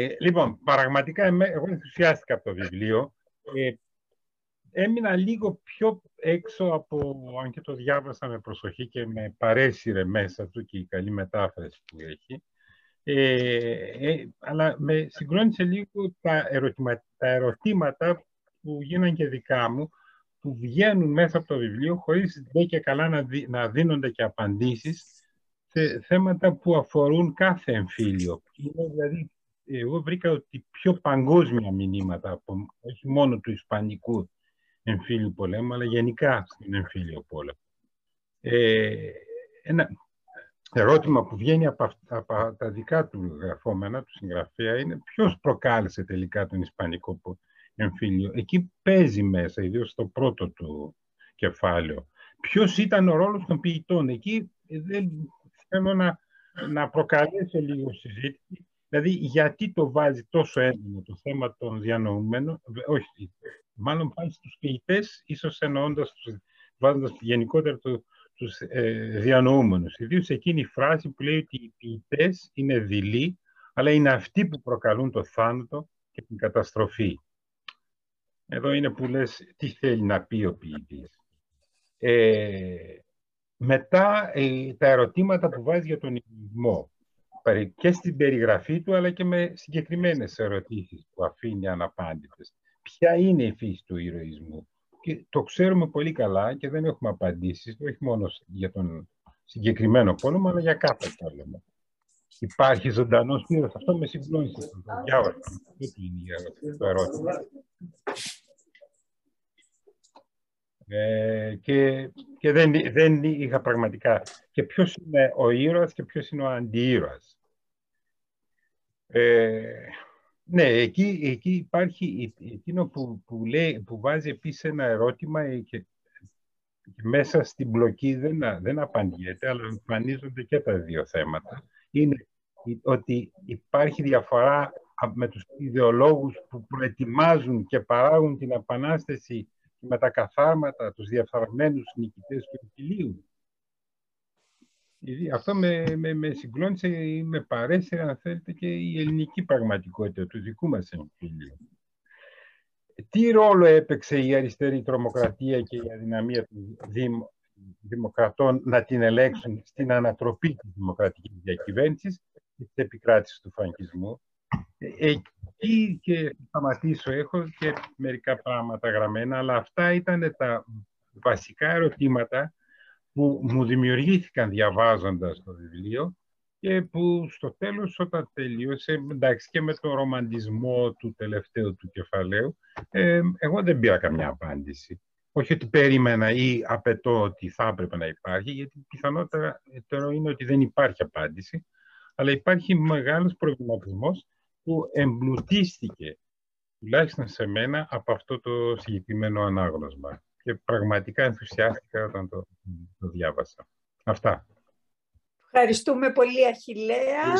Ε, λοιπόν, πραγματικά εγώ ενθουσιάστηκα από το βιβλίο. Ε, έμεινα λίγο πιο έξω από, αν και το διάβασα με προσοχή και με παρέσυρε μέσα του και η καλή μετάφραση που έχει. Ε, ε, αλλά με συγκρόνησε λίγο τα, ερωτημα, τα ερωτήματα που γίνανε και δικά μου, που βγαίνουν μέσα από το βιβλίο, χωρίς δεν και καλά να, να δίνονται και απαντήσεις σε θέματα που αφορούν κάθε εμφύλιο. Είναι δηλαδή εγώ βρήκα ότι πιο παγκόσμια μηνύματα, από, όχι μόνο του Ισπανικού εμφύλιου πολέμου, αλλά γενικά στην εμφύλιο πόλεμο. Ε, ένα ερώτημα που βγαίνει από, από, τα δικά του γραφόμενα, του συγγραφέα, είναι ποιος προκάλεσε τελικά τον Ισπανικό εμφύλιο. Εκεί παίζει μέσα, ιδίως στο πρώτο του κεφάλαιο. Ποιος ήταν ο ρόλος των ποιητών; Εκεί δεν θέλω να, να προκαλέσω λίγο συζήτηση Δηλαδή, γιατί το βάζει τόσο έντονο το θέμα των διανοούμενων, όχι, μάλλον πάει στους ποιητές, ίσως εννοώντας, βάζοντας γενικότερα το, τους ε, διανοούμενους. Ιδίως εκείνη η φράση που λέει ότι οι ποιητές είναι δειλοί, αλλά είναι αυτοί που προκαλούν το θάνατο και την καταστροφή. Εδώ είναι που λες τι θέλει να πει ο ποιητής. Ε, μετά ε, τα ερωτήματα που βάζει για τον ηρωνισμό και στην περιγραφή του, αλλά και με συγκεκριμένες ερωτήσεις που αφήνει αναπάντητες. Ποια είναι η φύση του ηρωισμού; Και το ξέρουμε πολύ καλά και δεν έχουμε απαντήσεις, όχι μόνο για τον συγκεκριμένο πόλεμο, αλλά για κάθε πόλεμο. Υπάρχει ζωντανός ήρωα. Αυτό με συγκλώνησε. Το διάβασα. είναι το ερώτημα. Ε, και και δεν, δεν είχα πραγματικά. Και ποιος είναι ο ήρωας και ποιος είναι ο αντιήρωας. Ε, ναι, εκεί, εκεί υπάρχει εκείνο που, που, λέει, που βάζει επίσης ένα ερώτημα και, μέσα στην μπλοκή δεν, δεν απαντιέται, αλλά εμφανίζονται και τα δύο θέματα. Είναι ότι υπάρχει διαφορά με τους ιδεολόγους που προετοιμάζουν και παράγουν την επανάσταση με τα καθάρματα, τους διαφθαρμένους νικητές του εμφυλίου. Αυτό με, με, με συγκλώνησε ή με παρέσυρε, αν θέλετε, και η ελληνική πραγματικότητα του δικού μας εμφύλιου. Τι ρόλο έπαιξε η αριστερή τρομοκρατία και η αδυναμία των δημοκρατών να την ελέγξουν στην ανατροπή της δημοκρατικής διακυβέρνησης και της επικράτησης του φραγκισμού; Εκεί και σταματήσω, έχω και μερικά πράγματα γραμμένα, αλλά αυτά ήταν τα βασικά ερωτήματα που μου δημιουργήθηκαν διαβάζοντας το βιβλίο και που στο τέλος όταν τελείωσε, εντάξει και με τον ρομαντισμό του τελευταίου του κεφαλαίου, ε, εγώ δεν πήρα καμιά απάντηση. Όχι ότι περίμενα ή απαιτώ ότι θα έπρεπε να υπάρχει, γιατί πιθανότερα είναι ότι δεν υπάρχει απάντηση, αλλά υπάρχει μεγάλος προβληματισμός που εμπλουτίστηκε, τουλάχιστον σε μένα, από αυτό το συγκεκριμένο ανάγνωσμα και πραγματικά ενθουσιάστηκα όταν το, το διάβασα. Αυτά. Ευχαριστούμε πολύ, Αχιλέα.